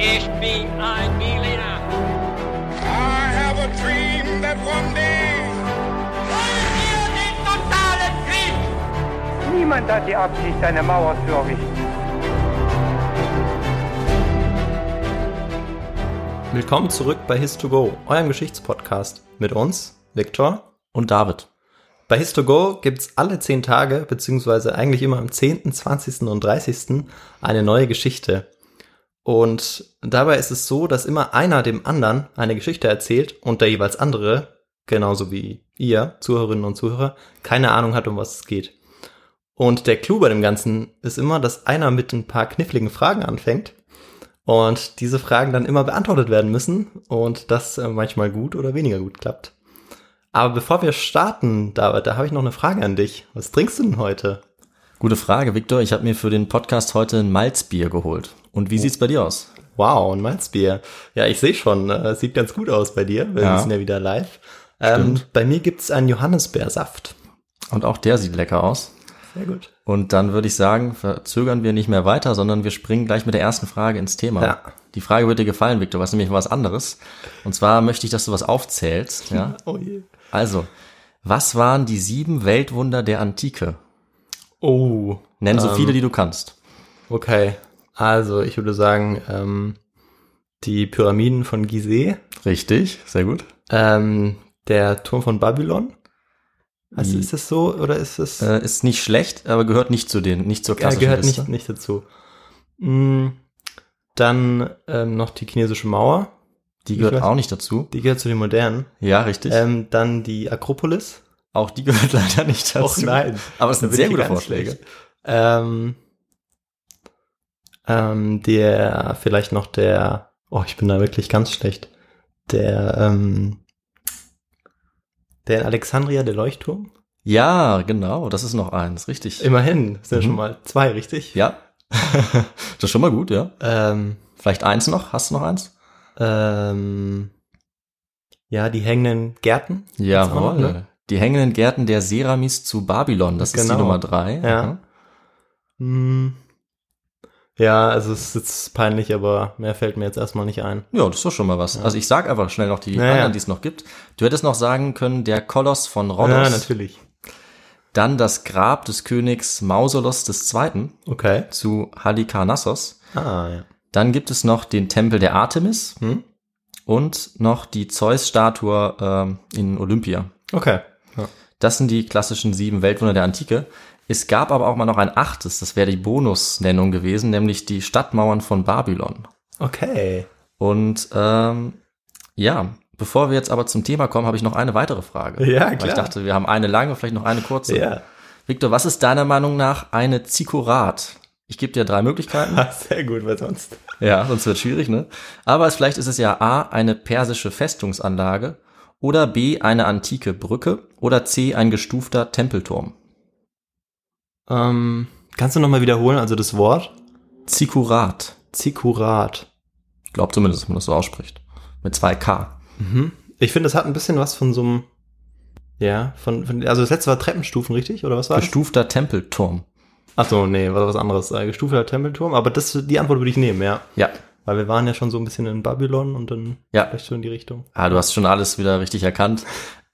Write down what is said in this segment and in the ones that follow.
Ich bin ein Berliner. I have a dream that one day. Wollen wir den totalen Krieg? Niemand hat die Absicht, eine Mauer zu errichten. Willkommen zurück bei His2Go, eurem Geschichtspodcast. Mit uns, Viktor. und David. Bei His2Go gibt's alle 10 Tage, beziehungsweise eigentlich immer am 10., 20. und 30. eine neue Geschichte. Und dabei ist es so, dass immer einer dem anderen eine Geschichte erzählt und der jeweils andere, genauso wie ihr, Zuhörerinnen und Zuhörer, keine Ahnung hat, um was es geht. Und der Clou bei dem Ganzen ist immer, dass einer mit ein paar kniffligen Fragen anfängt und diese Fragen dann immer beantwortet werden müssen und das äh, manchmal gut oder weniger gut klappt. Aber bevor wir starten, David, da habe ich noch eine Frage an dich. Was trinkst du denn heute? Gute Frage, Victor. Ich habe mir für den Podcast heute ein Malzbier geholt. Und wie sieht's bei dir aus? Wow, ein Malzbier. Ja, ich sehe schon, äh, sieht ganz gut aus bei dir. Wir Ja. sind ja wieder live. Ähm, bei mir gibt's einen Johannisbeersaft. Und auch der sieht lecker aus. Sehr gut. Und dann würde ich sagen, verzögern wir nicht mehr weiter, sondern wir springen gleich mit der ersten Frage ins Thema. Ja. Die Frage wird dir gefallen, Victor, was nämlich was anderes. Und zwar möchte ich, dass du was aufzählst. Ja? Oh je. Also, was waren die sieben Weltwunder der Antike? Oh, Nenn so Ähm. viele, die du kannst. okay. Also, ich würde sagen, ähm, die Pyramiden von Gizeh, Richtig, sehr gut. ähm, der Turm von Babylon. Also, Die- ist das so oder ist es? Äh, ist nicht schlecht, aber gehört nicht zu den, nicht zur Ja, klassischen gehört Liste. nicht, nicht dazu. Mm, Dann ähm, noch die chinesische Mauer. Die gehört weiß- auch nicht dazu. Die gehört zu den modernen. Ja, richtig. Ähm, dann die Akropolis. Auch die gehört leider nicht dazu. Aber es sind sehr gute Vorschläge. Ähm, ähm, der, vielleicht noch der, oh, ich bin da wirklich ganz schlecht. Der, ähm, der in Alexandria, der Leuchtturm. Ja, genau, das ist noch eins, richtig. Immerhin, sind ja Mhm. schon mal zwei, richtig? ja. das ist schon mal gut, ja. Ähm, Vielleicht eins noch? Hast du noch eins? ähm, ja, die hängenden Gärten. Jawohl. ne? Die hängenden Gärten der Seramis zu Babylon, das ist die Genau. Nummer drei. Ja. Hm. Ja, also es ist jetzt peinlich, aber mehr fällt mir jetzt erstmal nicht ein. Ja, das ist doch schon mal was. Also ich sag einfach schnell noch die Ja, ja. anderen, die es noch gibt. Du hättest noch sagen können, der Koloss von Rhodos. Ja, natürlich. Dann das Grab des Königs Mausolos II. Okay. zu Halikarnassos. Ah, ja. Dann gibt es noch den Tempel der Artemis Hm? und noch die Zeus-Statue ähm, in Olympia. Okay. Ja. Das sind die klassischen sieben Weltwunder der Antike. Es gab aber auch mal noch ein achtes, das wäre die Bonusnennung gewesen, nämlich die Stadtmauern von Babylon. Okay. Und ähm, ja, bevor wir jetzt aber zum Thema kommen, habe ich noch eine weitere Frage. Ja, Weil klar. ich dachte, wir haben eine lange, vielleicht noch eine kurze. Ja. Victor, was ist deiner Meinung nach eine Zikurat? Ich gebe dir drei Möglichkeiten. Sehr gut, weil sonst. Ja, sonst wird schwierig, ne? Aber vielleicht ist es ja A, eine persische Festungsanlage oder B, eine antike Brücke oder C, ein gestufter Tempelturm. Ähm, kannst du nochmal wiederholen, also das Wort? Zikurat. Zikurat. Ich glaube zumindest, dass man das so ausspricht. Mit zwei K. Mhm. Ich finde, das hat ein bisschen was von so einem, ja, von, von also das letzte war Treppenstufen, richtig? Oder was war das? Gestufter Tempelturm. Ach so, nee, war was anderes. Äh, gestufter Tempelturm, aber das, die Antwort würde ich nehmen, ja. Ja. Weil wir waren ja schon so ein bisschen in Babylon und dann Ja. vielleicht so in die Richtung. Ah, du hast schon alles wieder richtig erkannt.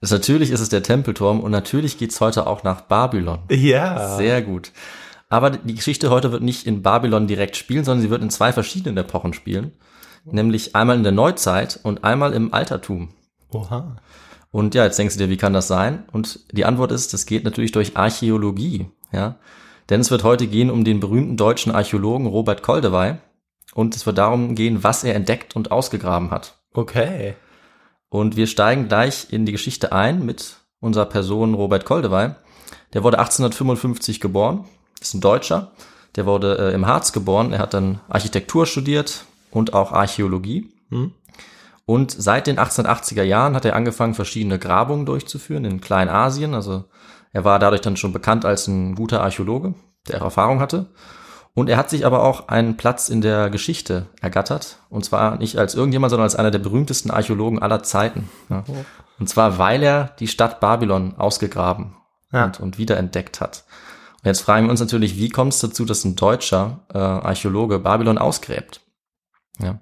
Das, natürlich ist es der Tempelturm und natürlich geht's heute auch nach Babylon. Ja. Sehr gut. Aber die Geschichte heute wird nicht in Babylon direkt spielen, sondern sie wird in zwei verschiedenen Epochen spielen. Nämlich einmal in der Neuzeit und einmal im Altertum. Oha. Und ja, jetzt denkst du dir, wie kann das sein? Und die Antwort ist, das geht natürlich durch Archäologie, ja. Denn es wird heute gehen um den berühmten deutschen Archäologen Robert Koldewey. Und es wird darum gehen, was er entdeckt und ausgegraben hat. Okay. Und wir steigen gleich in die Geschichte ein mit unserer Person Robert Koldewey. Der wurde 1855 geboren, ist ein Deutscher. Der wurde äh, im Harz geboren. Er hat dann Architektur studiert und auch Archäologie. Hm. Und seit den 1880er Jahren hat er angefangen, verschiedene Grabungen durchzuführen in Kleinasien. Also er war dadurch dann schon bekannt als ein guter Archäologe, der Erfahrung hatte. Und er hat sich aber auch einen Platz in der Geschichte ergattert. Und zwar nicht als irgendjemand, sondern als einer der berühmtesten Archäologen aller Zeiten. Ja. Und zwar, weil er die Stadt Babylon ausgegraben Ja. und, und wiederentdeckt hat. Und jetzt fragen wir uns natürlich, wie kommt es dazu, dass ein deutscher äh, Archäologe Babylon ausgräbt? Ja.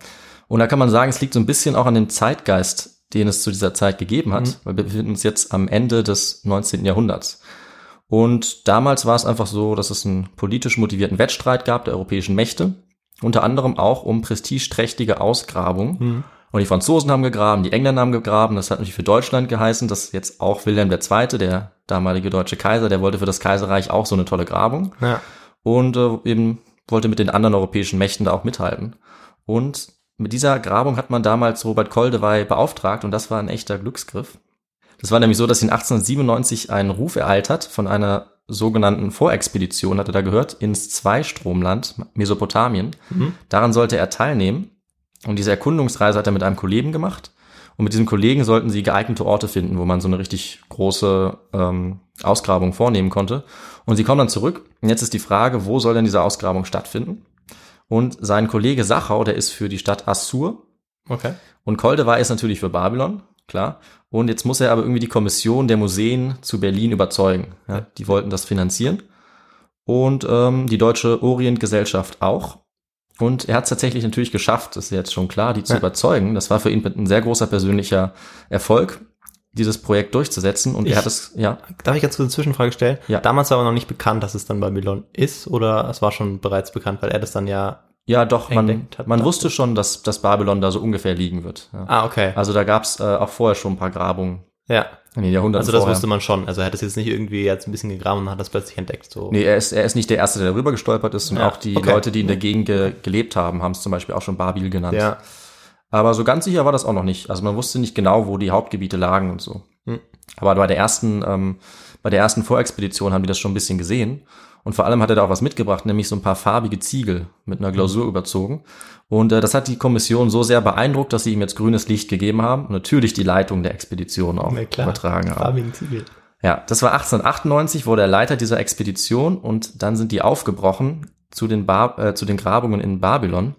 Und da kann man sagen, es liegt so ein bisschen auch an dem Zeitgeist, den es zu dieser Zeit gegeben hat, Mhm. weil wir befinden uns jetzt am Ende des 19. Jahrhunderts. Und damals war es einfach so, dass es einen politisch motivierten Wettstreit gab der europäischen Mächte, unter anderem auch um prestigeträchtige Ausgrabungen. Mhm. Und die Franzosen haben gegraben, die Engländer haben gegraben. Das hat natürlich für Deutschland geheißen, dass jetzt auch Wilhelm II., der damalige deutsche Kaiser, der wollte für das Kaiserreich auch so eine tolle Grabung Ja. und äh, eben wollte mit den anderen europäischen Mächten da auch mithalten. Und mit dieser Grabung hat man damals Robert Koldewey beauftragt und das war ein echter Glücksgriff. Das war nämlich so, dass ihn 1897 einen Ruf ereilt hat von einer sogenannten Vorexpedition, hat er da gehört, ins Zweistromland Mesopotamien. Mhm. Daran sollte er teilnehmen. Und diese Erkundungsreise hat er mit einem Kollegen gemacht. Und mit diesem Kollegen sollten sie geeignete Orte finden, wo man so eine richtig große ähm, Ausgrabung vornehmen konnte. Und sie kommen dann zurück. Und jetzt ist die Frage, wo soll denn diese Ausgrabung stattfinden? Und sein Kollege Sachau, der ist für die Stadt Assur. Okay. Und Koldewey ist natürlich für Babylon, klar. Und jetzt muss er aber irgendwie die Kommission der Museen zu Berlin überzeugen. Ja, die wollten das finanzieren. Und ähm, die Deutsche Orientgesellschaft auch. Und er hat es tatsächlich natürlich geschafft, das ist jetzt schon klar, die zu Ja. überzeugen. Das war für ihn ein sehr großer persönlicher Erfolg, dieses Projekt durchzusetzen. Und Ich- er hat es, ja, Darf ich ganz kurz eine Zwischenfrage stellen? Ja. Damals war aber noch nicht bekannt, dass es dann Babylon ist oder es war schon bereits bekannt, weil er das dann ja. Ja doch, man, man wusste schon, dass, dass Babylon da so ungefähr liegen wird. Ja. Ah, okay. Also da gab es äh, auch vorher schon ein paar Grabungen ja. in den Jahrhunderten Also das vorher. wusste man schon. Also er hat es jetzt nicht irgendwie jetzt ein bisschen gegraben und hat das plötzlich entdeckt. So. Nee, er ist, er ist nicht der Erste, der darüber gestolpert ist und Ja, auch die okay. Leute, die in der Gegend ge gelebt haben, haben es zum Beispiel auch schon Babil genannt. Ja. Aber so ganz sicher war das auch noch nicht. Also man wusste nicht genau, wo die Hauptgebiete lagen und so. Hm. Aber bei der ersten, ähm, bei der ersten Vorexpedition haben die das schon ein bisschen gesehen. Und vor allem hat er da auch was mitgebracht, nämlich so ein paar farbige Ziegel mit einer Glasur überzogen. Und äh, das hat die Kommission so sehr beeindruckt, dass sie ihm jetzt grünes Licht gegeben haben und natürlich die Leitung der Expedition auch Na klar. übertragen haben. Farbigen Ziegel. Ja, das war 1898, wurde er Leiter dieser Expedition und dann sind die aufgebrochen zu den, Bar äh, zu den Grabungen in Babylon.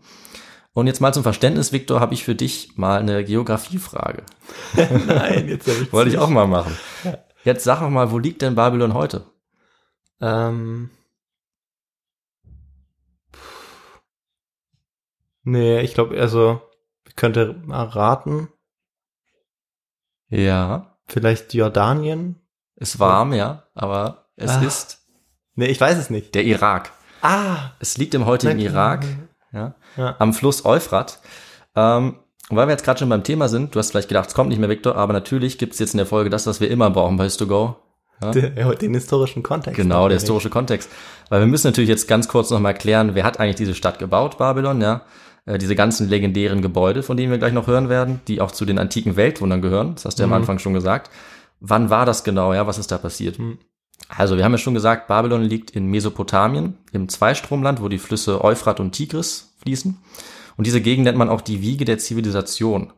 Und jetzt mal zum Verständnis, Viktor, habe ich für dich mal eine Geografiefrage. Nein, jetzt hab ich Wollte ich auch mal machen. Jetzt sag noch mal, wo liegt denn Babylon heute? Ähm. Nee, ich glaube, also, ich könnte mal raten. Ja, Vielleicht Jordanien? ist warm, ja, aber es Ah. ist Nee, ich weiß es nicht. der Irak. Ah! Es liegt im heutigen Irak, ja, Ja. am Fluss Euphrat. Ähm, und weil wir jetzt gerade schon beim Thema sind, du hast vielleicht gedacht, es kommt nicht mehr, Viktor, aber natürlich gibt es jetzt in der Folge das, was wir immer brauchen bei Histogo. Der, den historischen Kontext. Genau, der historische Kontext. Weil wir müssen natürlich jetzt ganz kurz nochmal klären, wer hat eigentlich diese Stadt gebaut, Babylon, ja? Äh, diese ganzen legendären Gebäude, von denen wir gleich noch hören werden, die auch zu den antiken Weltwundern gehören. Das hast du ja am Mhm. Anfang schon gesagt. Wann war das genau, ja? Was ist da passiert? Mhm. Also, wir haben ja schon gesagt, Babylon liegt in Mesopotamien, im Zweistromland, wo die Flüsse Euphrat und Tigris fließen. Und diese Gegend nennt man auch die Wiege der Zivilisation.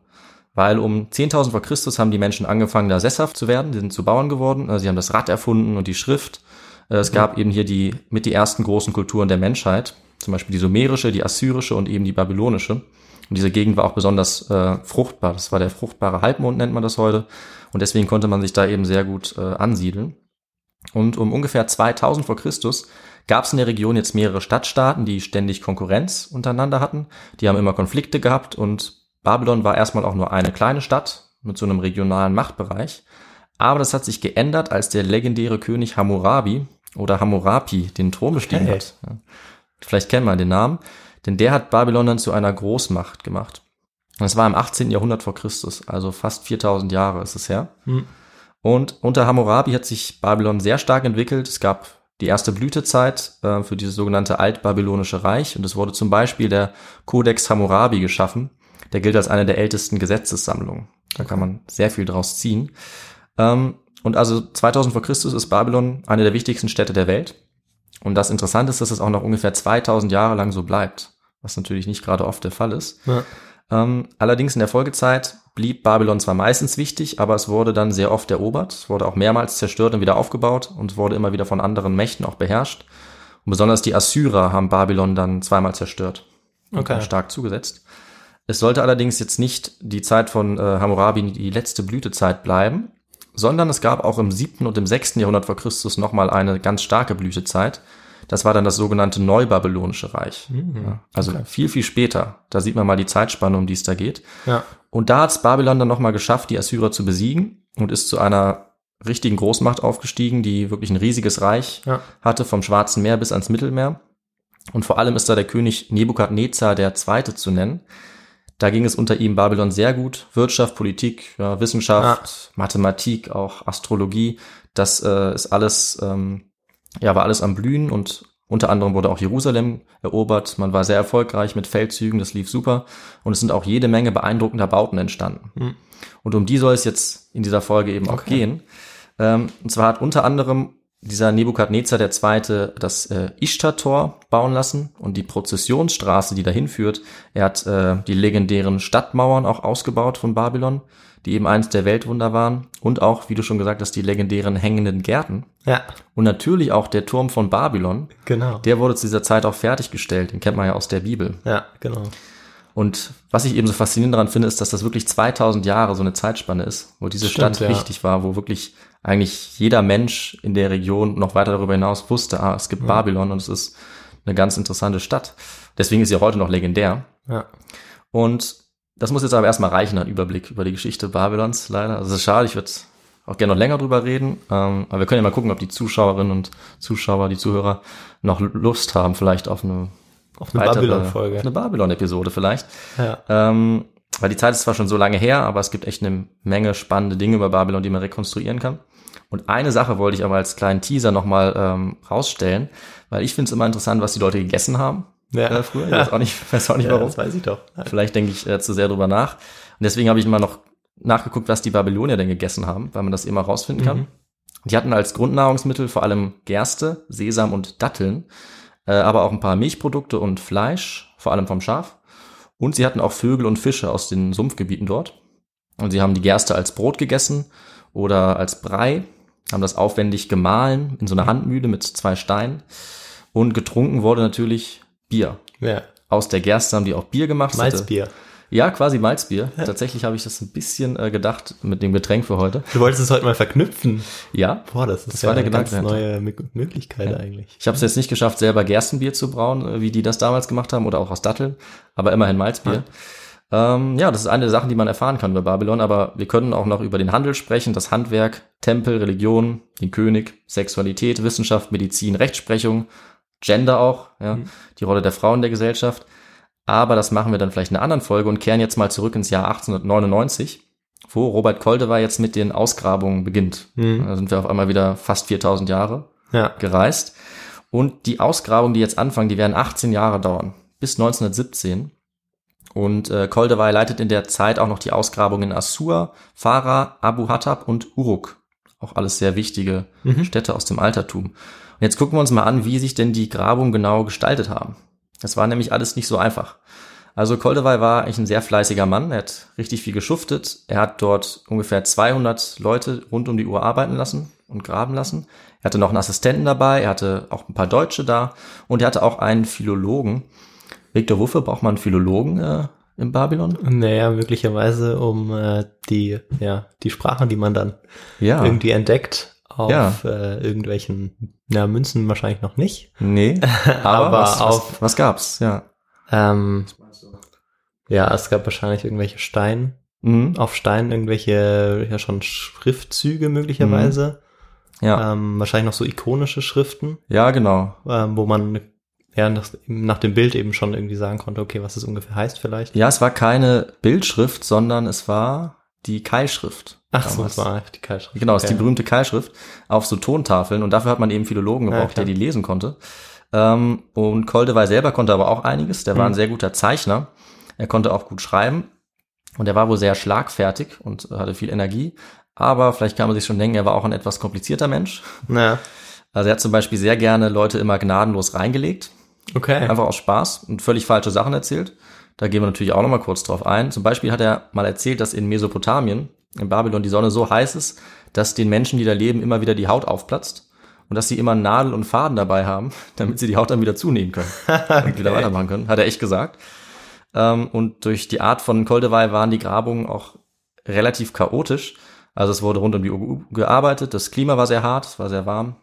Weil um 10.000 vor Christus haben die Menschen angefangen, da sesshaft zu werden. Die sind zu Bauern geworden. Also sie haben das Rad erfunden und die Schrift. Äh, Es gab eben hier die, mit die ersten großen Kulturen der Menschheit. Zum Beispiel die sumerische, die assyrische und eben die babylonische. Und diese Gegend war auch besonders äh, fruchtbar. Das war der fruchtbare Halbmond, nennt man das heute. Und deswegen konnte man sich da eben sehr gut äh, ansiedeln. Und um ungefähr 2000 vor Christus gab es in der Region jetzt mehrere Stadtstaaten, die ständig Konkurrenz untereinander hatten. Die haben immer Konflikte gehabt und Babylon war erstmal auch nur eine kleine Stadt mit so einem regionalen Machtbereich. Aber das hat sich geändert, als der legendäre König Hammurabi oder Hammurapi den Thron bestiegen Okay. hat. Vielleicht kennt man den Namen, denn der hat Babylon dann zu einer Großmacht gemacht. Und das war im 18. Jahrhundert vor Christus, also fast 4000 Jahre ist es her. Hm. Und unter Hammurabi hat sich Babylon sehr stark entwickelt. Es gab die erste Blütezeit äh, für dieses sogenannte altbabylonische Reich und es wurde zum Beispiel der Codex Hammurabi geschaffen. Der gilt als eine der ältesten Gesetzessammlungen. Da kann man sehr viel draus ziehen. Ähm, und also 2000 vor Christus ist Babylon eine der wichtigsten Städte der Welt. Und das Interessante ist, dass es auch noch ungefähr 2000 Jahre lang so bleibt, was natürlich nicht gerade oft der Fall ist. Ja. Ähm, allerdings in der Folgezeit blieb Babylon zwar meistens wichtig, aber es wurde dann sehr oft erobert, es wurde auch mehrmals zerstört und wieder aufgebaut und wurde immer wieder von anderen Mächten auch beherrscht. Und besonders die Assyrer haben Babylon dann zweimal zerstört und Okay. stark zugesetzt. Es sollte allerdings jetzt nicht die Zeit von äh, Hammurabi die letzte Blütezeit bleiben, sondern es gab auch im siebten und im sechsten Jahrhundert vor Christus nochmal eine ganz starke Blütezeit. Das war dann das sogenannte Neubabylonische Reich. Mhm. Ja, also viel, viel später. Da sieht man mal die Zeitspanne, um die es da geht. Ja. Und da hat Babylon dann nochmal geschafft, die Assyrer zu besiegen und ist zu einer richtigen Großmacht aufgestiegen, die wirklich ein riesiges Reich Ja. hatte, vom Schwarzen Meer bis ans Mittelmeer. Und vor allem ist da der König Nebukadnezar der Zweite zu nennen. Da ging es unter ihm Babylon sehr gut. Wirtschaft, Politik, ja, Wissenschaft, Mathematik, auch Astrologie. Das äh, ist alles, ähm, ja, war alles am Blühen und unter anderem wurde auch Jerusalem erobert. Man war sehr erfolgreich mit Feldzügen, das lief super. Und es sind auch jede Menge beeindruckender Bauten entstanden. Hm. Und um die soll es jetzt in dieser Folge eben auch Okay. gehen. Ähm, und zwar hat unter anderem dieser Nebukadnezar Zweite das äh, Ishtar-Tor bauen lassen und die Prozessionsstraße, die dahin führt. Er hat äh, die legendären Stadtmauern auch ausgebaut von Babylon, die eben eins der Weltwunder waren. Und auch, wie du schon gesagt hast, die legendären hängenden Gärten. Ja, Und natürlich auch der Turm von Babylon. genau. Der wurde zu dieser Zeit auch fertiggestellt. Den kennt man ja aus der Bibel. ja, genau. Und was ich eben so faszinierend daran finde, ist, dass das wirklich 2000 Jahre so eine Zeitspanne ist, wo diese Stimmt, Stadt ja. wichtig war, wo wirklich eigentlich jeder Mensch in der Region noch weiter darüber hinaus wusste, ah, es gibt Babylon und es ist eine ganz interessante Stadt. Deswegen ist sie auch heute noch legendär. Ja. Und das muss jetzt aber erstmal reichen, ein Überblick über die Geschichte Babylons, leider. Also es ist schade, ich würde auch gerne noch länger drüber reden. Ähm, aber wir können ja mal gucken, ob die Zuschauerinnen und Zuschauer, die Zuhörer noch Lust haben, vielleicht auf eine Auf eine Babylon-Folge. Eine Babylon-Episode vielleicht. Ja. Ähm, weil die Zeit ist zwar schon so lange her, aber es gibt echt eine Menge spannende Dinge über Babylon, die man rekonstruieren kann. Und eine Sache wollte ich aber als kleinen Teaser nochmal ähm, rausstellen, weil ich finde es immer interessant, was die Leute gegessen haben Ja. äh, früher. Ich weiß auch nicht, weiß auch nicht ja, warum. das weiß ich doch. Vielleicht denke ich äh, zu sehr drüber nach. Und deswegen habe ich mal noch nachgeguckt, was die Babylonier denn gegessen haben, weil man das immer rausfinden kann. Die hatten als Grundnahrungsmittel vor allem Gerste, Sesam und Datteln, äh, aber auch ein paar Milchprodukte und Fleisch, vor allem vom Schaf. Und sie hatten auch Vögel und Fische aus den Sumpfgebieten dort. Und sie haben die Gerste als Brot gegessen oder als Brei, haben das aufwendig gemahlen in so einer Handmühle mit zwei Steinen. Und getrunken wurde natürlich Bier. Ja. Aus der Gerste haben die auch Bier gemacht. Malzbier. ja, quasi Malzbier. Tatsächlich habe ich das ein bisschen äh, gedacht mit dem Getränk für heute. Du wolltest es heute mal verknüpfen. Ja. Boah, das ist Das ja war der eine ganz Gedanke neue Mö- Möglichkeit eigentlich. Ich habe es jetzt nicht geschafft, selber Gerstenbier zu brauen, äh, wie die das damals gemacht haben, oder auch aus Datteln, aber immerhin Malzbier. Ähm, ja, das ist eine der Sachen, die man erfahren kann über Babylon, aber wir können auch noch über den Handel sprechen, das Handwerk, Tempel, Religion, den König, Sexualität, Wissenschaft, Medizin, Rechtsprechung, Gender auch, ja, die Rolle der Frau in der Gesellschaft. Aber das machen wir dann vielleicht in einer anderen Folge und kehren jetzt mal zurück ins Jahr 1899, wo Robert Koldewey jetzt mit den Ausgrabungen beginnt. Da sind wir auf einmal wieder fast 4000 Jahre Ja. gereist. Und die Ausgrabungen, die jetzt anfangen, die werden 18 Jahre dauern, bis 1917. Und äh, Koldewey leitet in der Zeit auch noch die Ausgrabungen in Assur, Farah, Abu Hattab und Uruk. Auch alles sehr wichtige Städte aus dem Altertum. Und jetzt gucken wir uns mal an, wie sich denn die Grabungen genau gestaltet haben. Das war nämlich alles nicht so einfach. Also Koldewey war eigentlich ein sehr fleißiger Mann. Er hat richtig viel geschuftet. Er hat dort ungefähr 200 Leute rund um die Uhr arbeiten lassen und graben lassen. Er hatte noch einen Assistenten dabei. Er hatte auch ein paar Deutsche da. Und er hatte auch einen Philologen. Viktor Wuffe, braucht man Philologen äh, in Babylon? Naja, möglicherweise um äh, die, ja, die Sprachen, die man dann Ja. irgendwie entdeckt, auf Ja. äh, irgendwelchen, na, Münzen wahrscheinlich noch nicht. Nee. Aber, Aber was, auf- was, was gab's? Ja. Ähm, ja, es gab wahrscheinlich irgendwelche Stein, Mhm. auf Stein irgendwelche, ja schon Schriftzüge möglicherweise. Ja. Ähm, wahrscheinlich noch so ikonische Schriften, ja, genau. ähm, wo man ja nach, nach dem Bild eben schon irgendwie sagen konnte, okay, was es ungefähr heißt vielleicht. Ja, es war keine Bildschrift, sondern es war die Keilschrift. Ach so, damals. das war die Keilschrift. Genau, es ist die berühmte Keilschrift auf so Tontafeln und dafür hat man eben Philologen Ja, gebraucht, klar. der die lesen konnte. Ähm, und Koldewey selber konnte aber auch einiges. Der war Hm. ein sehr guter Zeichner. Er konnte auch gut schreiben und er war wohl sehr schlagfertig und hatte viel Energie. Aber vielleicht kann man sich schon denken, er war auch ein etwas komplizierter Mensch. Ja, Also er hat zum Beispiel sehr gerne Leute immer gnadenlos reingelegt, okay. einfach aus Spaß und völlig falsche Sachen erzählt. Da gehen wir natürlich auch nochmal kurz drauf ein. Zum Beispiel hat er mal erzählt, dass in Mesopotamien, in Babylon, die Sonne so heiß ist, dass den Menschen, die da leben, immer wieder die Haut aufplatzt und dass sie immer Nadel und Faden dabei haben, damit sie die Haut dann wieder zunehmen können und wieder weitermachen können. Hat er echt gesagt. Ähm, und durch die Art von Koldewey waren die Grabungen auch relativ chaotisch. Also es wurde rund um die Uhr gearbeitet, das Klima war sehr hart, es war sehr warm.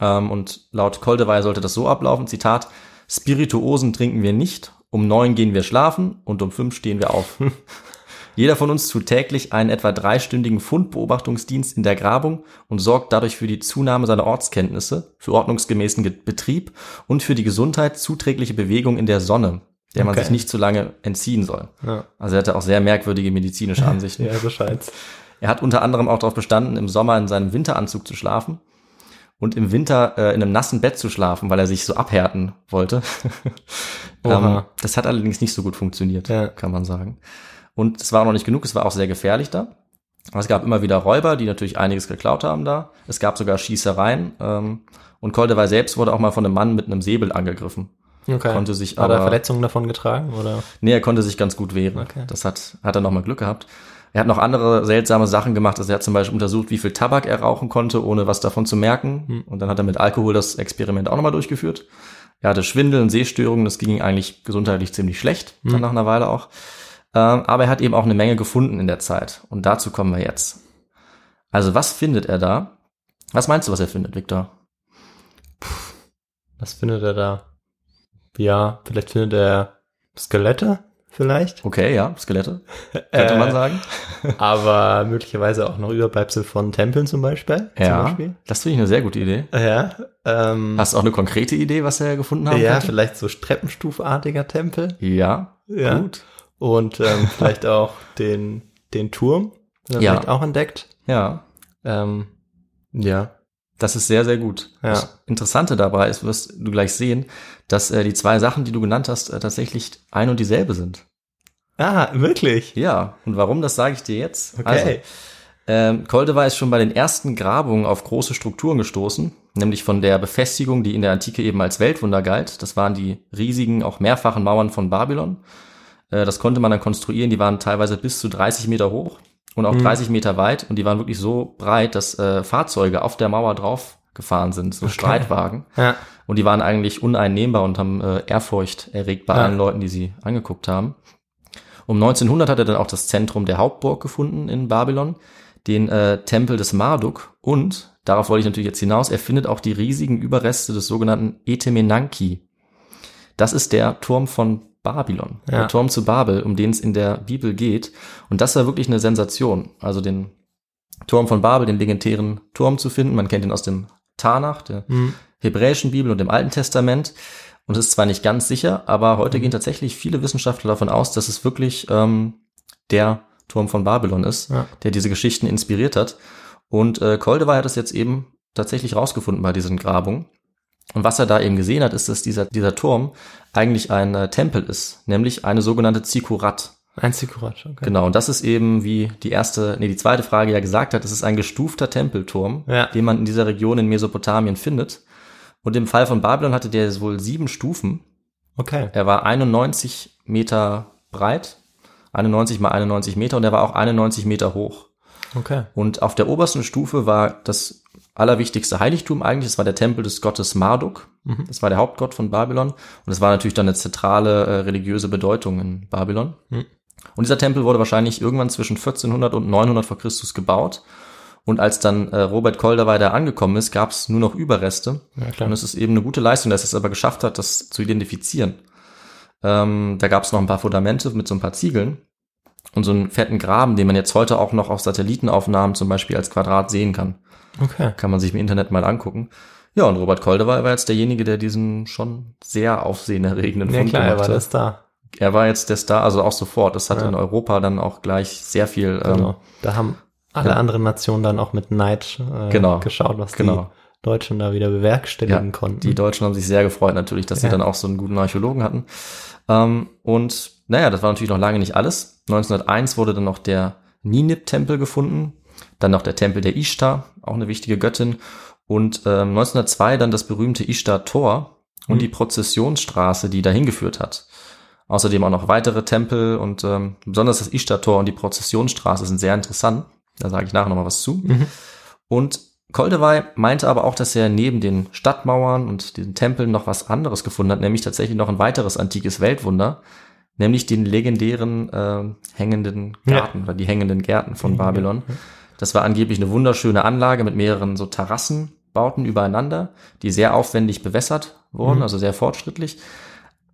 Ähm, und laut Koldewey sollte das so ablaufen, Zitat, Spirituosen trinken wir nicht, um neun gehen wir schlafen und um fünf stehen wir auf. Jeder von uns tut täglich einen etwa dreistündigen Fundbeobachtungsdienst in der Grabung und sorgt dadurch für die Zunahme seiner Ortskenntnisse, für ordnungsgemäßen Ge- Betrieb und für die Gesundheit zuträgliche Bewegung in der Sonne, der man Okay. sich nicht zu lange entziehen soll. Ja. Also er hatte auch sehr merkwürdige medizinische Ansichten. Ja, so scheint's. Er hat unter anderem auch darauf bestanden, im Sommer in seinem Winteranzug zu schlafen und im Winter äh, in einem nassen Bett zu schlafen, weil er sich so abhärten wollte. ähm, das hat allerdings nicht so gut funktioniert, Ja. kann man sagen. Und es war noch nicht genug, es war auch sehr gefährlich da. Aber Es gab immer wieder Räuber, die natürlich einiges geklaut haben da. Es gab sogar Schießereien. Ähm, und Koldewey selbst wurde auch mal von einem Mann mit einem Säbel angegriffen. Okay. Konnte sich Hat er aber- Verletzungen davon getragen, oder? Nee, er konnte sich ganz gut wehren. Okay. Das hat, hat er nochmal Glück gehabt. Er hat noch andere seltsame Sachen gemacht. Also er hat zum Beispiel untersucht, wie viel Tabak er rauchen konnte, ohne was davon zu merken. Hm. Und dann hat er mit Alkohol das Experiment auch nochmal durchgeführt. Er hatte Schwindel und Sehstörungen. Das ging ihm eigentlich gesundheitlich ziemlich schlecht, Hm. dann nach einer Weile auch. Ähm, aber er hat eben auch eine Menge gefunden in der Zeit. Und dazu kommen wir jetzt. Also was findet er da? Was meinst du, was er findet, Victor? Was findet er da? Ja, vielleicht findet er Skelette, vielleicht. Okay, ja, Skelette, könnte Äh, man sagen. Aber möglicherweise auch noch Überbleibsel von Tempeln zum Beispiel. Zum Ja, Beispiel. das finde ich eine sehr gute Idee. Ja, ähm, Hast du auch eine konkrete Idee, was er gefunden haben ja, könnte? vielleicht so Treppenstufartiger Tempel. Ja, Ja. gut. Und ähm, vielleicht auch den, den Turm. hat er Ja. Vielleicht auch entdeckt. Ja, Ähm, ja. Das ist sehr, sehr gut. Ja. Das Interessante dabei ist, wirst du gleich sehen, dass äh, die zwei Sachen, die du genannt hast, äh, tatsächlich ein und dieselbe sind. Ah, wirklich? Ja, und warum, das sage ich dir jetzt. Okay. Also, ähm, Koldewey ist schon bei den ersten Grabungen auf große Strukturen gestoßen, nämlich von der Befestigung, die in der Antike eben als Weltwunder galt. Das waren die riesigen, auch mehrfachen Mauern von Babylon. Äh, das konnte man dann konstruieren, die waren teilweise bis zu 30 Meter hoch und auch Mhm. 30 Meter weit und die waren wirklich so breit, dass äh, Fahrzeuge auf der Mauer drauf gefahren sind, so Streitwagen. Ja. Und die waren eigentlich uneinnehmbar und haben äh, Ehrfurcht erregt bei Ja. allen Leuten, die sie angeguckt haben. Um 1900 hat er dann auch das Zentrum der Hauptburg gefunden in Babylon, den äh, Tempel des Marduk und, darauf wollte ich natürlich jetzt hinaus, er findet auch die riesigen Überreste des sogenannten Etemenanki. Das ist der Turm von Babylon, Ja. der Turm zu Babel, um den es in der Bibel geht. Und das war wirklich eine Sensation. Also den Turm von Babel, den legendären Turm zu finden. Man kennt ihn aus dem Tanach, der Hm. hebräischen Bibel und dem Alten Testament. Und es ist zwar nicht ganz sicher, aber Mhm. heute gehen tatsächlich viele Wissenschaftler davon aus, dass es wirklich ähm, der Turm von Babylon ist, Ja. der diese Geschichten inspiriert hat. Und äh, Koldewey hat es jetzt eben tatsächlich rausgefunden bei diesen Grabungen. Und was er da eben gesehen hat, ist, dass dieser, dieser Turm eigentlich ein äh, Tempel ist, nämlich eine sogenannte Zikurat. Ein Zikurat, okay. Genau, und das ist eben, wie die erste, nee, die zweite Frage ja gesagt hat, es ist ein gestufter Tempelturm, Ja. den man in dieser Region in Mesopotamien findet. Und im Fall von Babylon hatte der wohl sieben Stufen. Okay. Er war 91 Meter breit, 91 mal 91 Meter und er war auch 91 Meter hoch. Okay. Und auf der obersten Stufe war das allerwichtigste Heiligtum eigentlich, das war der Tempel des Gottes Marduk. Mhm. Das war der Hauptgott von Babylon. Und das war natürlich dann eine zentrale äh, religiöse Bedeutung in Babylon. Mhm. Und dieser Tempel wurde wahrscheinlich irgendwann zwischen 1400 und 900 vor Christus gebaut. Und als dann äh, Robert Koldewey da angekommen ist, gab es nur noch Überreste. Ja, klar. Und es ist eben eine gute Leistung, dass er es aber geschafft hat, das zu identifizieren. Ähm, da gab es noch ein paar Fundamente mit so ein paar Ziegeln und so einen fetten Graben, den man jetzt heute auch noch auf Satellitenaufnahmen zum Beispiel als Quadrat sehen kann. Okay. Kann man sich im Internet mal angucken. Ja, und Robert Koldewey war jetzt derjenige, der diesen schon sehr aufsehenerregenden Ja, Fund klar, er gemacht war hat. das da. Er war jetzt der Star, also auch sofort. Das hat Ja. in Europa dann auch gleich sehr viel. Ähm, Genau. Da haben alle ja. anderen Nationen dann auch mit Neid äh, Genau. geschaut, was Genau. die Deutschen da wieder bewerkstelligen konnten. Die Deutschen haben sich sehr gefreut natürlich, dass sie Ja. dann auch so einen guten Archäologen hatten. Ähm, und naja, das war natürlich noch lange nicht alles. 1901 wurde dann noch der Ninip-Tempel gefunden, dann noch der Tempel der Ishtar, auch eine wichtige Göttin. Und ähm, 1902 dann das berühmte Ishtar-Tor und Mhm. die Prozessionsstraße, die dahin geführt hat. Außerdem auch noch weitere Tempel und ähm, besonders das Ishtar-Tor und die Prozessionsstraße sind sehr interessant. Da sage ich nachher noch mal was zu. Mhm. Und Koldewey meinte aber auch, dass er neben den Stadtmauern und diesen Tempeln noch was anderes gefunden hat, nämlich tatsächlich noch ein weiteres antikes Weltwunder, nämlich den legendären äh, hängenden Ja. Garten oder die hängenden Gärten von Ja, Babylon. Das war angeblich eine wunderschöne Anlage mit mehreren so Terrassen, bauten übereinander, die sehr aufwendig bewässert wurden, Mhm. also sehr fortschrittlich.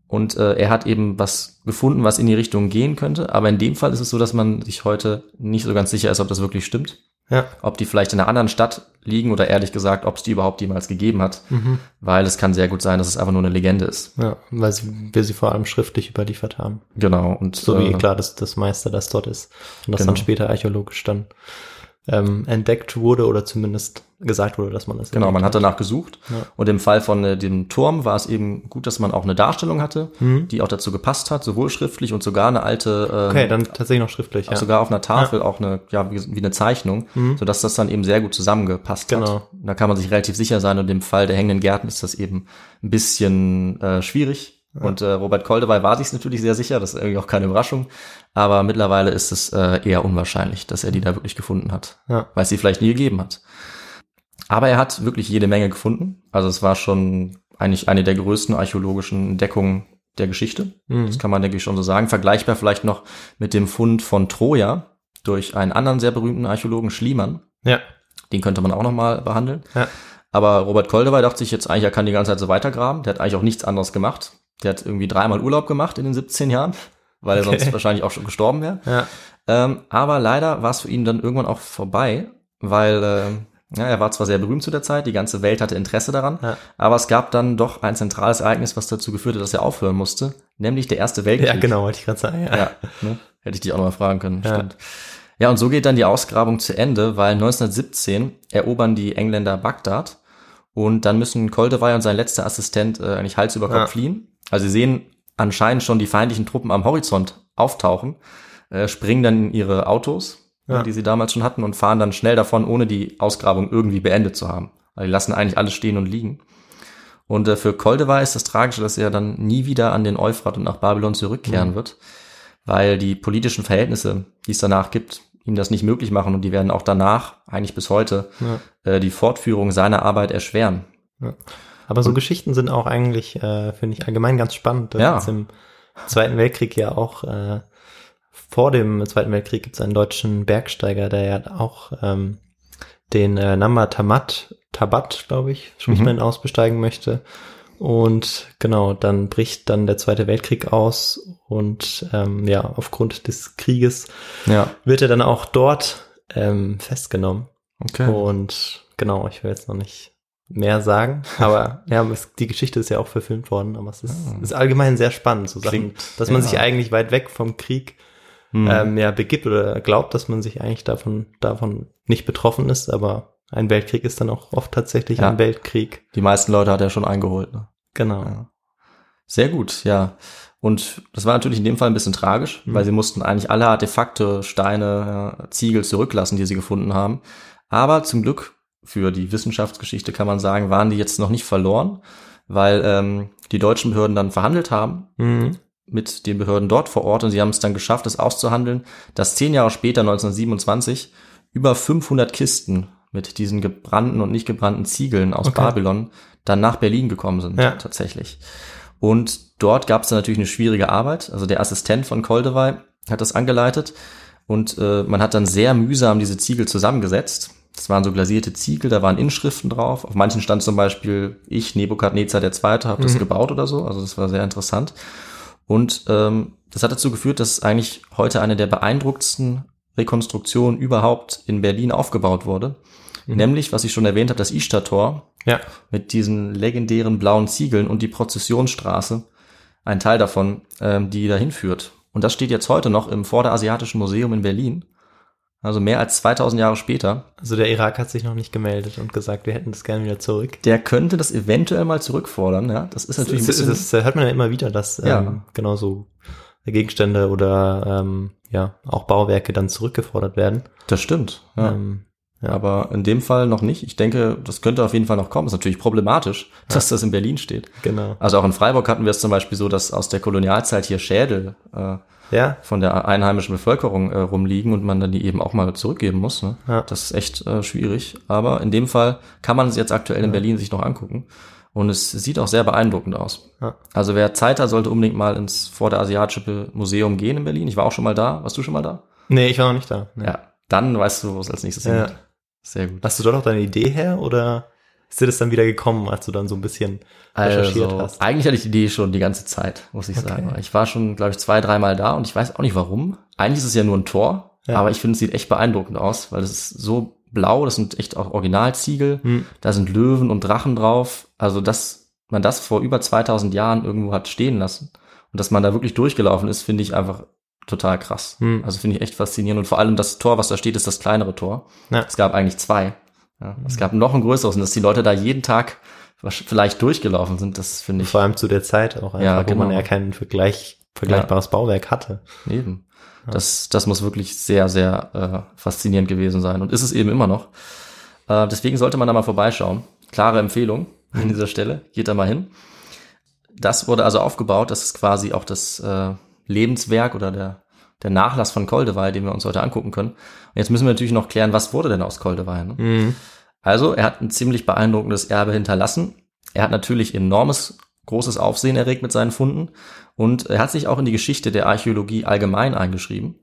Und äh, er hat eben was gefunden, was in die Richtung gehen könnte. Aber in dem Fall ist es so, dass man sich heute nicht so ganz sicher ist, ob das wirklich stimmt. Ja. Ob die vielleicht in einer anderen Stadt liegen oder ehrlich gesagt, ob es die überhaupt jemals gegeben hat. Mhm. Weil es kann sehr gut sein, dass es einfach nur eine Legende ist. Ja, weil sie, wir sie vor allem schriftlich überliefert haben. Genau. Und So wie äh, klar, dass das Meister das dort ist. Und das Genau. dann später archäologisch dann ähm, entdeckt wurde oder zumindest gesagt wurde, dass man das Genau, man hat danach gesucht. Ja. Und im Fall von äh, dem Turm war es eben gut, dass man auch eine Darstellung hatte, Mhm. die auch dazu gepasst hat, sowohl schriftlich und sogar eine alte, ähm, Okay, dann tatsächlich noch schriftlich, auch ja. sogar auf einer Tafel auch eine, ja, wie, wie eine Zeichnung, Mhm. sodass das dann eben sehr gut zusammengepasst Genau. hat. Da kann man sich relativ sicher sein und im Fall der hängenden Gärten ist das eben ein bisschen äh, schwierig. Und äh, Robert Koldewey war sich natürlich sehr sicher, das ist irgendwie auch keine Überraschung. Aber mittlerweile ist es äh, eher unwahrscheinlich, dass er die da wirklich gefunden hat, Ja. weil es sie vielleicht nie gegeben hat. Aber er hat wirklich jede Menge gefunden. Also es war schon eigentlich eine der größten archäologischen Entdeckungen der Geschichte. Mhm. Das kann man, denke ich, schon so sagen. Vergleichbar vielleicht noch mit dem Fund von Troja durch einen anderen sehr berühmten Archäologen, Schliemann. Ja. Den könnte man auch nochmal behandeln. Ja. Aber Robert Koldewey dachte sich jetzt eigentlich, er kann die ganze Zeit so weitergraben. Der hat eigentlich auch nichts anderes gemacht. Der hat irgendwie dreimal Urlaub gemacht in den 17 Jahren, weil er Okay. sonst wahrscheinlich auch schon gestorben wäre. Ja. Ähm, aber leider war es für ihn dann irgendwann auch vorbei, weil ähm, ja, er war zwar sehr berühmt zu der Zeit, die ganze Welt hatte Interesse daran, Ja. aber es gab dann doch ein zentrales Ereignis, was dazu geführte, dass er aufhören musste, nämlich der Erste Weltkrieg. ja, genau, wollte ich gerade sagen. Ja. Ne? hätte ich dich auch noch mal fragen können, Ja. stimmt. Ja, und so geht dann die Ausgrabung zu Ende, weil 1917 erobern die Engländer Bagdad und dann müssen Koldewey und sein letzter Assistent äh, eigentlich Hals über Kopf fliehen. Also sie sehen anscheinend schon die feindlichen Truppen am Horizont auftauchen, äh, springen dann in ihre Autos, Ja. die sie damals schon hatten und fahren dann schnell davon, ohne die Ausgrabung irgendwie beendet zu haben. Also die lassen eigentlich alles stehen und liegen. Und äh, für Koldewey ist das Tragische, dass er dann nie wieder an den Euphrat und nach Babylon zurückkehren Mhm. wird, weil die politischen Verhältnisse, die es danach gibt, ihm das nicht möglich machen und die werden auch danach, eigentlich bis heute, Ja. äh, die Fortführung seiner Arbeit erschweren. Aber so Geschichten sind auch eigentlich, äh, finde ich, allgemein ganz spannend. Ja. Jetzt Im Zweiten Weltkrieg ja auch, äh, vor dem Zweiten Weltkrieg gibt es einen deutschen Bergsteiger, der ja auch ähm, den äh, Namba Tamat, Tabat, glaube ich, spricht Mhm. man aus, besteigen möchte. Und genau, dann bricht dann der Zweite Weltkrieg aus und ähm, ja, aufgrund des Krieges Ja, wird er dann auch dort ähm, festgenommen. okay. Und genau, ich will jetzt noch nicht mehr sagen, aber ja, es, die Geschichte ist ja auch verfilmt worden, aber es ist, ist allgemein sehr spannend, so Sachen, Klingt- dass man ja. sich eigentlich weit weg vom Krieg Hm. ähm, ja begibt oder glaubt, dass man sich eigentlich davon davon nicht betroffen ist, aber ein Weltkrieg ist dann auch oft tatsächlich Ja. ein Weltkrieg. die meisten Leute hat er schon eingeholt. Ne? Genau. Ja. Sehr gut, ja. Und das war natürlich in dem Fall ein bisschen tragisch, Mhm. weil sie mussten eigentlich alle Artefakte, Steine, Ziegel zurücklassen, die sie gefunden haben. Aber zum Glück für die Wissenschaftsgeschichte kann man sagen, waren die jetzt noch nicht verloren, weil ähm, die deutschen Behörden dann verhandelt haben Mhm. mit den Behörden dort vor Ort und sie haben es dann geschafft, es auszuhandeln, dass zehn Jahre später, 1927, über 500 Kisten mit diesen gebrannten und nicht gebrannten Ziegeln aus Okay. Babylon dann nach Berlin gekommen sind, Ja. tatsächlich. Und dort gab es dann natürlich eine schwierige Arbeit. Also der Assistent von Koldewey hat das angeleitet und äh, man hat dann sehr mühsam diese Ziegel zusammengesetzt. Das waren so glasierte Ziegel, da waren Inschriften drauf. Auf manchen stand zum Beispiel, ich, Nebukadnezar der Zweite, habe das Mhm. gebaut oder so. Also das war sehr interessant. Und ähm, das hat dazu geführt, dass eigentlich heute eine der beeindruckendsten Rekonstruktionen überhaupt in Berlin aufgebaut wurde. Mhm. Nämlich, was ich schon erwähnt habe, das Ishtar-Tor Ja. mit diesen legendären blauen Ziegeln und die Prozessionsstraße, ein Teil davon, ähm, die dahin führt. Und das steht jetzt heute noch im Vorderasiatischen Museum in Berlin. Also mehr als 2000 Jahre später. Also der Irak hat sich noch nicht gemeldet und gesagt, wir hätten das gerne wieder zurück. Der könnte das eventuell mal zurückfordern, ja. Das ist natürlich ein das, bisschen, das, das hört man ja immer wieder, dass Ja. ähm, genau so Gegenstände oder ähm, ja auch Bauwerke dann zurückgefordert werden. das stimmt, ja. Ähm, ja. Aber in dem Fall noch nicht. Ich denke, das könnte auf jeden Fall noch kommen. Ist natürlich problematisch, dass das in Berlin steht. genau. Also auch in Freiburg hatten wir es zum Beispiel so, dass aus der Kolonialzeit hier Schädel äh, Ja, von der einheimischen Bevölkerung äh, rumliegen und man dann die eben auch mal zurückgeben muss. Ne? Ja. Das ist echt äh, schwierig. Aber in dem Fall kann man es jetzt aktuell in Berlin sich noch angucken. Und es sieht auch sehr beeindruckend aus. Ja. Also wer Zeit hat, sollte unbedingt mal ins Vorderasiatische Museum gehen in Berlin. Ich war auch schon mal da. Warst du schon mal da? nee, ich war noch nicht da. Nee. Ja. Dann weißt du, wo es als nächstes Ja. hingeht. Sehr gut. Hast du dort auch deine Idee her oder ist dir das dann wieder gekommen, als du dann so ein bisschen recherchiert Also, hast? eigentlich hatte ich die Idee schon die ganze Zeit, muss ich sagen. Ich war schon, glaube ich, zwei, dreimal da und ich weiß auch nicht warum. Eigentlich ist es ja nur ein Tor, Ja. aber ich finde, es sieht echt beeindruckend aus, weil es ist so blau, das sind echt auch Originalziegel, Hm. da sind Löwen und Drachen drauf. Also, dass man das vor über 2000 Jahren irgendwo hat stehen lassen und dass man da wirklich durchgelaufen ist, finde ich einfach total krass. Hm. Also finde ich echt faszinierend und vor allem das Tor, was da steht, ist das kleinere Tor. Ja. Es gab eigentlich zwei. Ja, es gab noch ein größeres und dass die Leute da jeden Tag vielleicht durchgelaufen sind, das finde ich Vor allem zu der Zeit auch einfach, Ja, wo man genau. ja kein Vergleich, vergleichbares Bauwerk hatte. eben. Das, das muss wirklich sehr, sehr äh, faszinierend gewesen sein und ist es eben immer noch. Äh, deswegen sollte man da mal vorbeischauen. Klare Empfehlung an dieser Stelle. Geht da mal hin. Das wurde also aufgebaut. Das ist quasi auch das äh, Lebenswerk oder der, der Nachlass von Koldewey, den wir uns heute angucken können. Und jetzt müssen wir natürlich noch klären, was wurde denn aus Koldewey? Ne? Mhm. Also, er hat ein ziemlich beeindruckendes Erbe hinterlassen. Er hat natürlich enormes, großes Aufsehen erregt mit seinen Funden und er hat sich auch in die Geschichte der Archäologie allgemein eingeschrieben,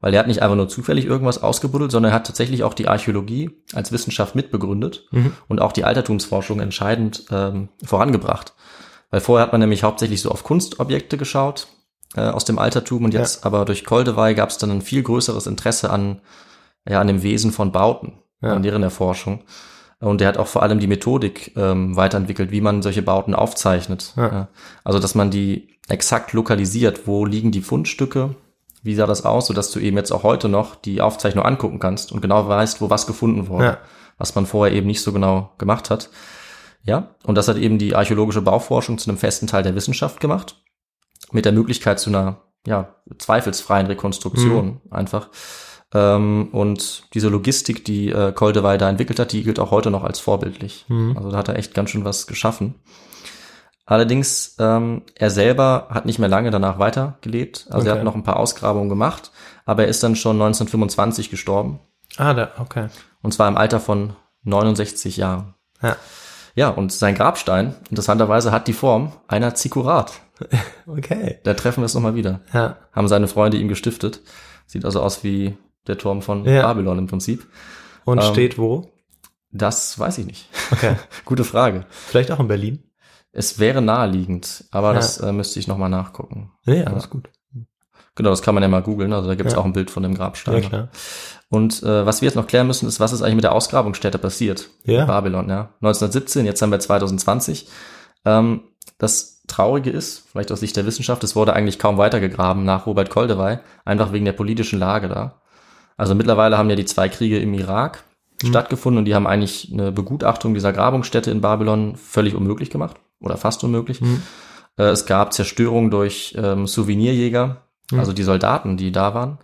weil er hat nicht einfach nur zufällig irgendwas ausgebuddelt, sondern er hat tatsächlich auch die Archäologie als Wissenschaft mitbegründet Mhm. und auch die Altertumsforschung entscheidend ähm, vorangebracht. Weil vorher hat man nämlich hauptsächlich so auf Kunstobjekte geschaut äh, aus dem Altertum und jetzt aber durch Koldewey gab es dann ein viel größeres Interesse an, ja, an dem Wesen von Bauten, Ja. an deren Erforschung. Und er hat auch vor allem die Methodik ähm, weiterentwickelt, wie man solche Bauten aufzeichnet. Ja. Ja. Also, dass man die exakt lokalisiert, wo liegen die Fundstücke, wie sah das aus, sodass du eben jetzt auch heute noch die Aufzeichnung angucken kannst und genau weißt, wo was gefunden wurde, Ja. was man vorher eben nicht so genau gemacht hat. Ja, und das hat eben die archäologische Bauforschung zu einem festen Teil der Wissenschaft gemacht, mit der Möglichkeit zu einer ja, zweifelsfreien Rekonstruktion einfach. Ähm, und diese Logistik, die äh, Koldewey da entwickelt hat, die gilt auch heute noch als vorbildlich. Mhm. Also da hat er echt ganz schön was geschaffen. Allerdings, ähm, er selber hat nicht mehr lange danach weitergelebt. Also er Okay. hat noch ein paar Ausgrabungen gemacht, aber er ist dann schon 1925 gestorben. Ah, da, okay. Und zwar im Alter von 69 Jahren. Ja. Ja, und sein Grabstein, interessanterweise, hat die Form einer Zikurat. Okay. Da treffen wir es nochmal wieder. Ja. Haben seine Freunde ihm gestiftet. Sieht also aus wie der Turm von Ja. Babylon im Prinzip. Und Ähm, steht wo? Das weiß ich nicht. Okay. Gute Frage. Vielleicht auch in Berlin? Es wäre naheliegend, aber Ja. das äh, müsste ich nochmal nachgucken. Nee, alles gut. Genau, das kann man ja mal googeln. Also da gibt es Ja. auch ein Bild von dem Grabstein. Ja. Und äh, was wir jetzt noch klären müssen, ist, was ist eigentlich mit der Ausgrabungsstätte passiert? Ja. Babylon, ja. 1917, jetzt haben wir 2020. Ähm, das Traurige ist, vielleicht aus Sicht der Wissenschaft, es wurde eigentlich kaum weitergegraben nach Robert Koldewey, einfach wegen der politischen Lage da. Also mittlerweile haben ja die zwei Kriege im Irak stattgefunden und die haben eigentlich eine Begutachtung dieser Grabungsstätte in Babylon völlig unmöglich gemacht oder fast unmöglich. Äh, es gab Zerstörung durch ähm, Souvenirjäger, also die Soldaten, die da waren.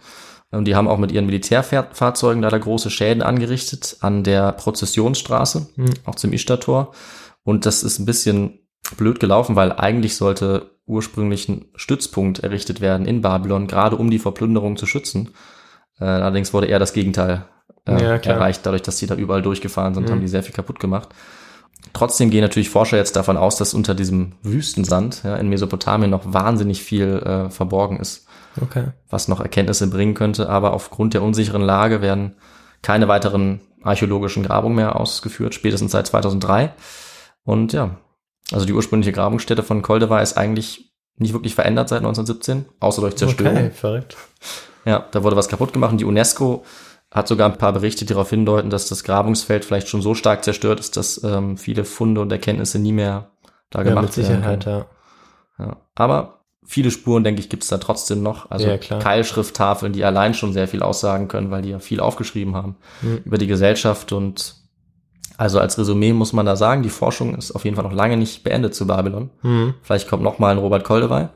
Und die haben auch mit ihren Militärfahrzeugen leider große Schäden angerichtet an der Prozessionsstraße, auch zum Ishtar-Tor. Und das ist ein bisschen blöd gelaufen, weil eigentlich sollte ursprünglich ein Stützpunkt errichtet werden in Babylon, gerade um die Verplünderung zu schützen. Äh, allerdings wurde eher das Gegenteil äh, Ja, erreicht, dadurch, dass die da überall durchgefahren sind, haben die sehr viel kaputt gemacht. Trotzdem gehen natürlich Forscher jetzt davon aus, dass unter diesem Wüstensand ja, in Mesopotamien noch wahnsinnig viel äh, verborgen ist Okay. was noch Erkenntnisse bringen könnte, aber aufgrund der unsicheren Lage werden keine weiteren archäologischen Grabungen mehr ausgeführt, spätestens seit 2003. Und ja, also die ursprüngliche Grabungsstätte von Koldewey ist eigentlich nicht wirklich verändert seit 1917, außer durch Zerstörung. Okay, verrückt. Ja, da wurde was kaputt gemacht und die UNESCO hat sogar ein paar Berichte, die darauf hindeuten, dass das Grabungsfeld vielleicht schon so stark zerstört ist, dass ähm, viele Funde und Erkenntnisse nie mehr da Ja, gemacht mit Sicherheit, werden. ja. Ja. Aber viele Spuren, denke ich, gibt es da trotzdem noch. Also Ja, klar. Keilschrifttafeln, die allein schon sehr viel aussagen können, weil die ja viel aufgeschrieben haben Mhm. über die Gesellschaft. Und also als Resümee muss man da sagen, die Forschung ist auf jeden Fall noch lange nicht beendet zu Babylon. Mhm. Vielleicht kommt noch mal ein Robert Koldewey.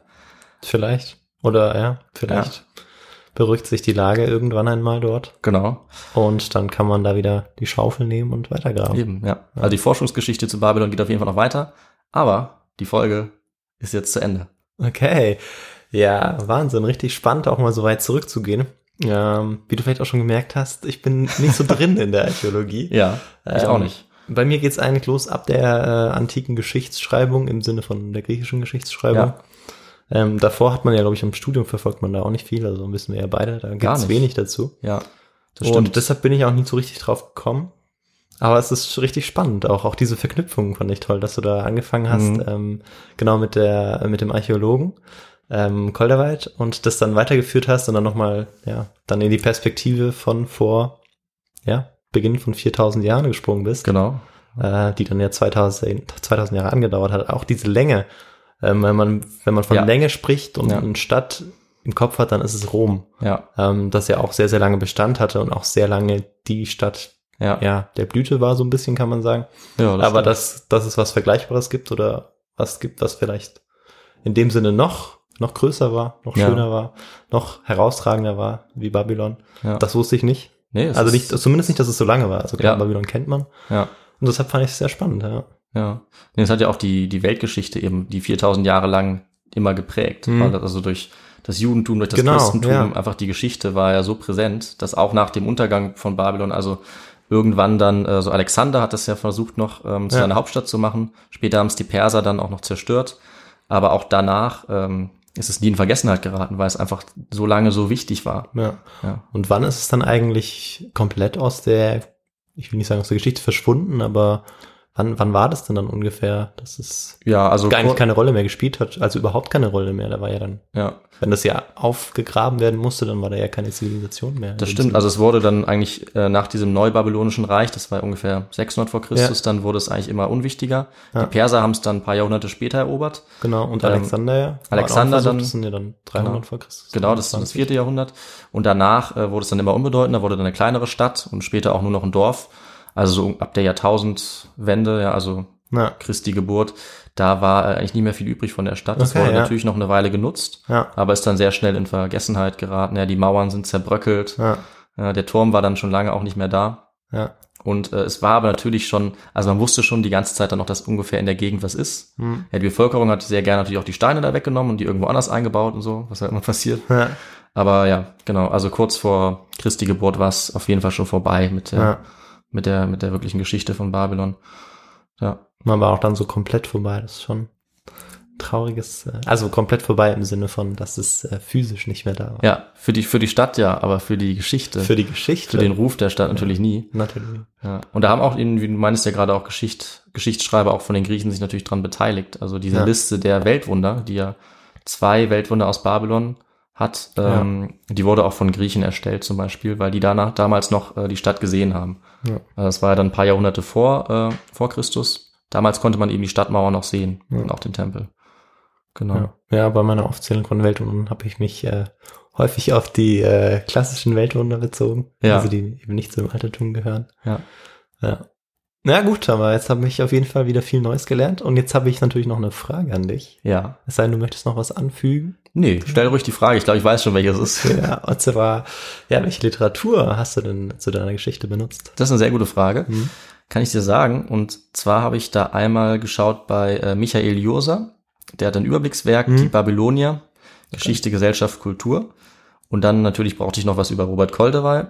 Vielleicht. Oder ja, vielleicht beruhigt sich die Lage irgendwann einmal dort. Genau, Und dann kann man da wieder die Schaufel nehmen und weitergraben. eben, ja. Also die Forschungsgeschichte zu Babylon geht auf jeden Fall noch weiter. Aber die Folge ist jetzt zu Ende. Okay. Ja, Wahnsinn. Richtig spannend, auch mal so weit zurückzugehen. Ähm, wie du vielleicht auch schon gemerkt hast, ich bin nicht so drin in der Archäologie. Ja, ich Ähm, auch nicht. Bei mir geht's eigentlich los ab der äh, antiken Geschichtsschreibung im Sinne von der griechischen Geschichtsschreibung. Ja. Ähm, davor hat man ja, glaube ich, im Studium verfolgt man da auch nicht viel, also wissen wir ja beide, da gibt's nicht. wenig dazu. Ja, das Und stimmt. deshalb bin ich auch nicht so richtig drauf gekommen. Aber es ist richtig spannend, auch, auch diese Verknüpfung fand ich toll, dass du da angefangen hast, Mhm. ähm, genau mit der, mit dem Archäologen, ähm, Kolderweit und das dann weitergeführt hast und dann nochmal, ja, dann in die Perspektive von vor, ja, Beginn von 4000 Jahren gesprungen bist, Genau. äh, die dann ja 2000, 2000 Jahre angedauert hat. Auch diese Länge, ähm, wenn man, wenn man von Ja. Länge spricht und Ja. eine Stadt im Kopf hat, dann ist es Rom, Ja. ähm, das ja auch sehr, sehr lange Bestand hatte und auch sehr lange die Stadt Ja. ja, der Blüte war so ein bisschen, kann man sagen. Ja, Aber stimmt. dass, dass es was Vergleichbares gibt oder was gibt, was vielleicht in dem Sinne noch, noch größer war, noch Ja. schöner war, noch herausragender war, wie Babylon. Ja. Das wusste ich nicht. nee, Also nicht, zumindest nicht, dass es so lange war. Also klar, Ja. Babylon kennt man. Ja. Und deshalb fand ich es sehr spannend, ja. Ja. Nee, es hat ja auch die, die Weltgeschichte eben, die 4000 Jahre lang immer geprägt. Mhm. Also durch das Judentum, durch das Genau, Christentum, ja. einfach die Geschichte war ja so präsent, dass auch nach dem Untergang von Babylon, also irgendwann dann, äh, so Alexander hat das ja versucht noch ähm, zu Ja. seiner Hauptstadt zu machen. Später haben es die Perser dann auch noch zerstört. Aber auch danach ähm, ist es nie in Vergessenheit geraten, weil es einfach so lange so wichtig war. ja. Ja. Und wann ist es dann eigentlich komplett aus der, ich will nicht sagen aus der Geschichte verschwunden, aber wann, wann war das denn dann ungefähr, dass es Ja, also eigentlich keine Rolle mehr gespielt hat, also überhaupt keine Rolle mehr. Da war ja dann, ja. wenn das ja aufgegraben werden musste, dann war da ja keine Zivilisation mehr. Das stimmt, also es wurde dann eigentlich äh, nach diesem neubabylonischen Reich, das war ungefähr 600 vor Christus, dann wurde es eigentlich immer unwichtiger. Ja. Die Perser haben es dann ein paar Jahrhunderte später erobert. genau. Und ähm, Alexander ja. Alexander versucht, dann- das sind ja dann 300 Genau. vor Christus. Genau, das ist das 20. vierte Jahrhundert. Und danach äh, wurde es dann immer unbedeutender, wurde dann eine kleinere Stadt und später auch nur noch ein Dorf. Also so ab der Jahrtausendwende, ja, also Na, Christi Geburt, da war äh, eigentlich nie mehr viel übrig von der Stadt. Das Okay, wurde ja. natürlich noch eine Weile genutzt, ja, aber ist dann sehr schnell in Vergessenheit geraten. Ja, die Mauern sind zerbröckelt. ja, Ja, der Turm war dann schon lange auch nicht mehr da. ja. Und äh, es war aber natürlich schon, also man wusste schon die ganze Zeit dann noch, dass ungefähr in der Gegend was ist. Hm. Ja, die Bevölkerung hat sehr gerne natürlich auch die Steine da weggenommen und die irgendwo anders eingebaut und so, was halt immer passiert. ja. Aber ja, genau, also kurz vor Christi Geburt war es auf jeden Fall schon vorbei mit der, ja. Mit der, mit der wirklichen Geschichte von Babylon. Ja, Man war auch dann so komplett vorbei. Das ist schon trauriges, äh, also komplett vorbei im Sinne von, dass es äh, physisch nicht mehr da war. ja, für die, für die Stadt ja, aber für die Geschichte, Für die Geschichte. für den Ruf der Stadt natürlich nie. Natürlich. Ja. Und da haben auch, wie du meinst ja gerade auch Geschicht, Geschichtsschreiber auch von den Griechen sich natürlich dran beteiligt. Also diese Ja. Liste der Weltwunder, die ja zwei Weltwunder aus Babylon hat, ähm, die wurde auch von Griechen erstellt zum Beispiel, weil die danach damals noch äh, die Stadt gesehen haben. Ja. Also das war ja dann ein paar Jahrhunderte vor, äh, vor Christus. Damals konnte man eben die Stadtmauer noch sehen Ja. und auch den Tempel. Genau. Ja. ja, bei meiner Aufzählung von Weltwundern habe ich mich äh, häufig auf die äh, klassischen Weltwunder bezogen, Ja. also die eben nicht zum Altertum gehören. Ja. Ja. Na gut, aber jetzt habe ich auf jeden Fall wieder viel Neues gelernt und jetzt habe ich natürlich noch eine Frage an dich. Ja. Es sei denn, du möchtest noch was anfügen. Nee, stell ruhig die Frage. Ich glaube, ich weiß schon, welches es ist. Ja, und zwar, ja, welche Literatur hast du denn zu deiner Geschichte benutzt? Das ist eine sehr gute Frage. Mhm. Kann ich dir sagen. Und zwar habe ich da einmal geschaut bei äh, Michael Josa. Der hat ein Überblickswerk, Mhm. die Babylonier, Geschichte, Gesellschaft, Kultur. Und dann natürlich brauchte ich noch was über Robert Koldewey.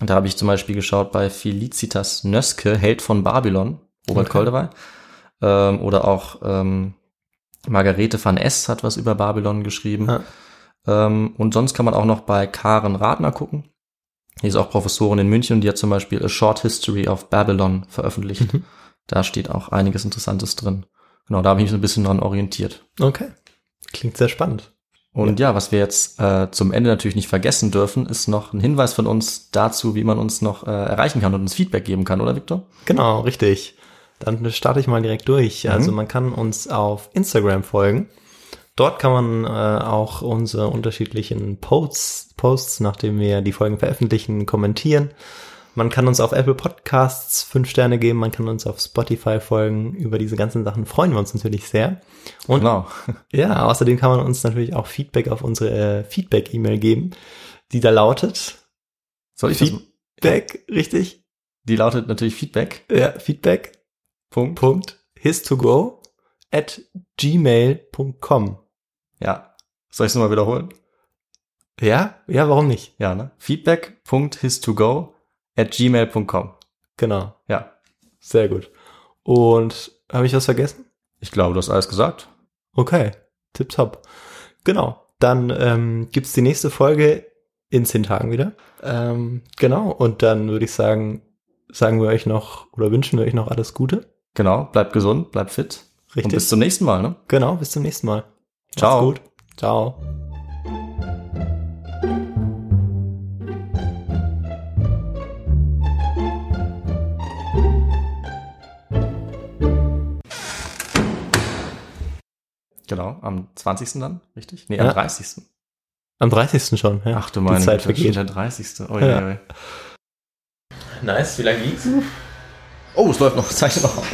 Und da habe ich zum Beispiel geschaut bei Felicitas Nöske, Held von Babylon, Robert Okay. Koldewey. Ähm, oder auch ähm, Margarete van S. hat was über Babylon geschrieben. Ah. Ähm, und sonst kann man auch noch bei Karen Radner gucken. Die ist auch Professorin in München und die hat zum Beispiel A Short History of Babylon veröffentlicht. Mhm. Da steht auch einiges Interessantes drin. Genau, da habe ich mich so ein bisschen dran orientiert. Okay. Klingt sehr spannend. Und ja, was wir jetzt äh, zum Ende natürlich nicht vergessen dürfen, ist noch ein Hinweis von uns dazu, wie man uns noch äh, erreichen kann und uns Feedback geben kann, oder Victor? Genau, richtig. Dann starte ich mal direkt durch. Mhm. Also man kann uns auf Instagram folgen. Dort kann man äh, auch unsere unterschiedlichen Posts, Posts, nachdem wir die Folgen veröffentlichen, kommentieren. Man kann uns auf Apple Podcasts fünf Sterne geben, man kann uns auf Spotify folgen. Über diese ganzen Sachen freuen wir uns natürlich sehr. Und Genau. ja, außerdem kann man uns natürlich auch Feedback auf unsere äh, Feedback-E-Mail geben, die da lautet Soll ich das? Feedback, richtig? Die lautet natürlich Feedback. Ja, Feedback. Punkt. Punkt histogo at gmail.com. Ja. Soll ich es nochmal wiederholen? Ja, ja, warum nicht? Ja, ne? Feedback.histogo at gmail.com. Genau, Ja. sehr gut. Und habe ich was vergessen? Ich glaube, du hast alles gesagt. Okay, tipptopp. Genau, dann ähm, gibt's die nächste Folge in zehn Tagen wieder. Ähm, genau, und dann würde ich sagen, sagen wir euch noch oder wünschen wir euch noch alles Gute. Genau, bleibt gesund, bleibt fit. Richtig. Und bis zum nächsten Mal, ne? genau, bis zum nächsten Mal. Ciao. Macht's gut. Ciao. Genau, am 20. dann, richtig? Nee, am Ja. 30. Am 30. schon, ja. Ach du meine Die Zeit Güte, vergeht. schon der 30. Oh, Ja. ja. Nice, wie lange liegt's? Oh es läuft noch, zeichnet noch.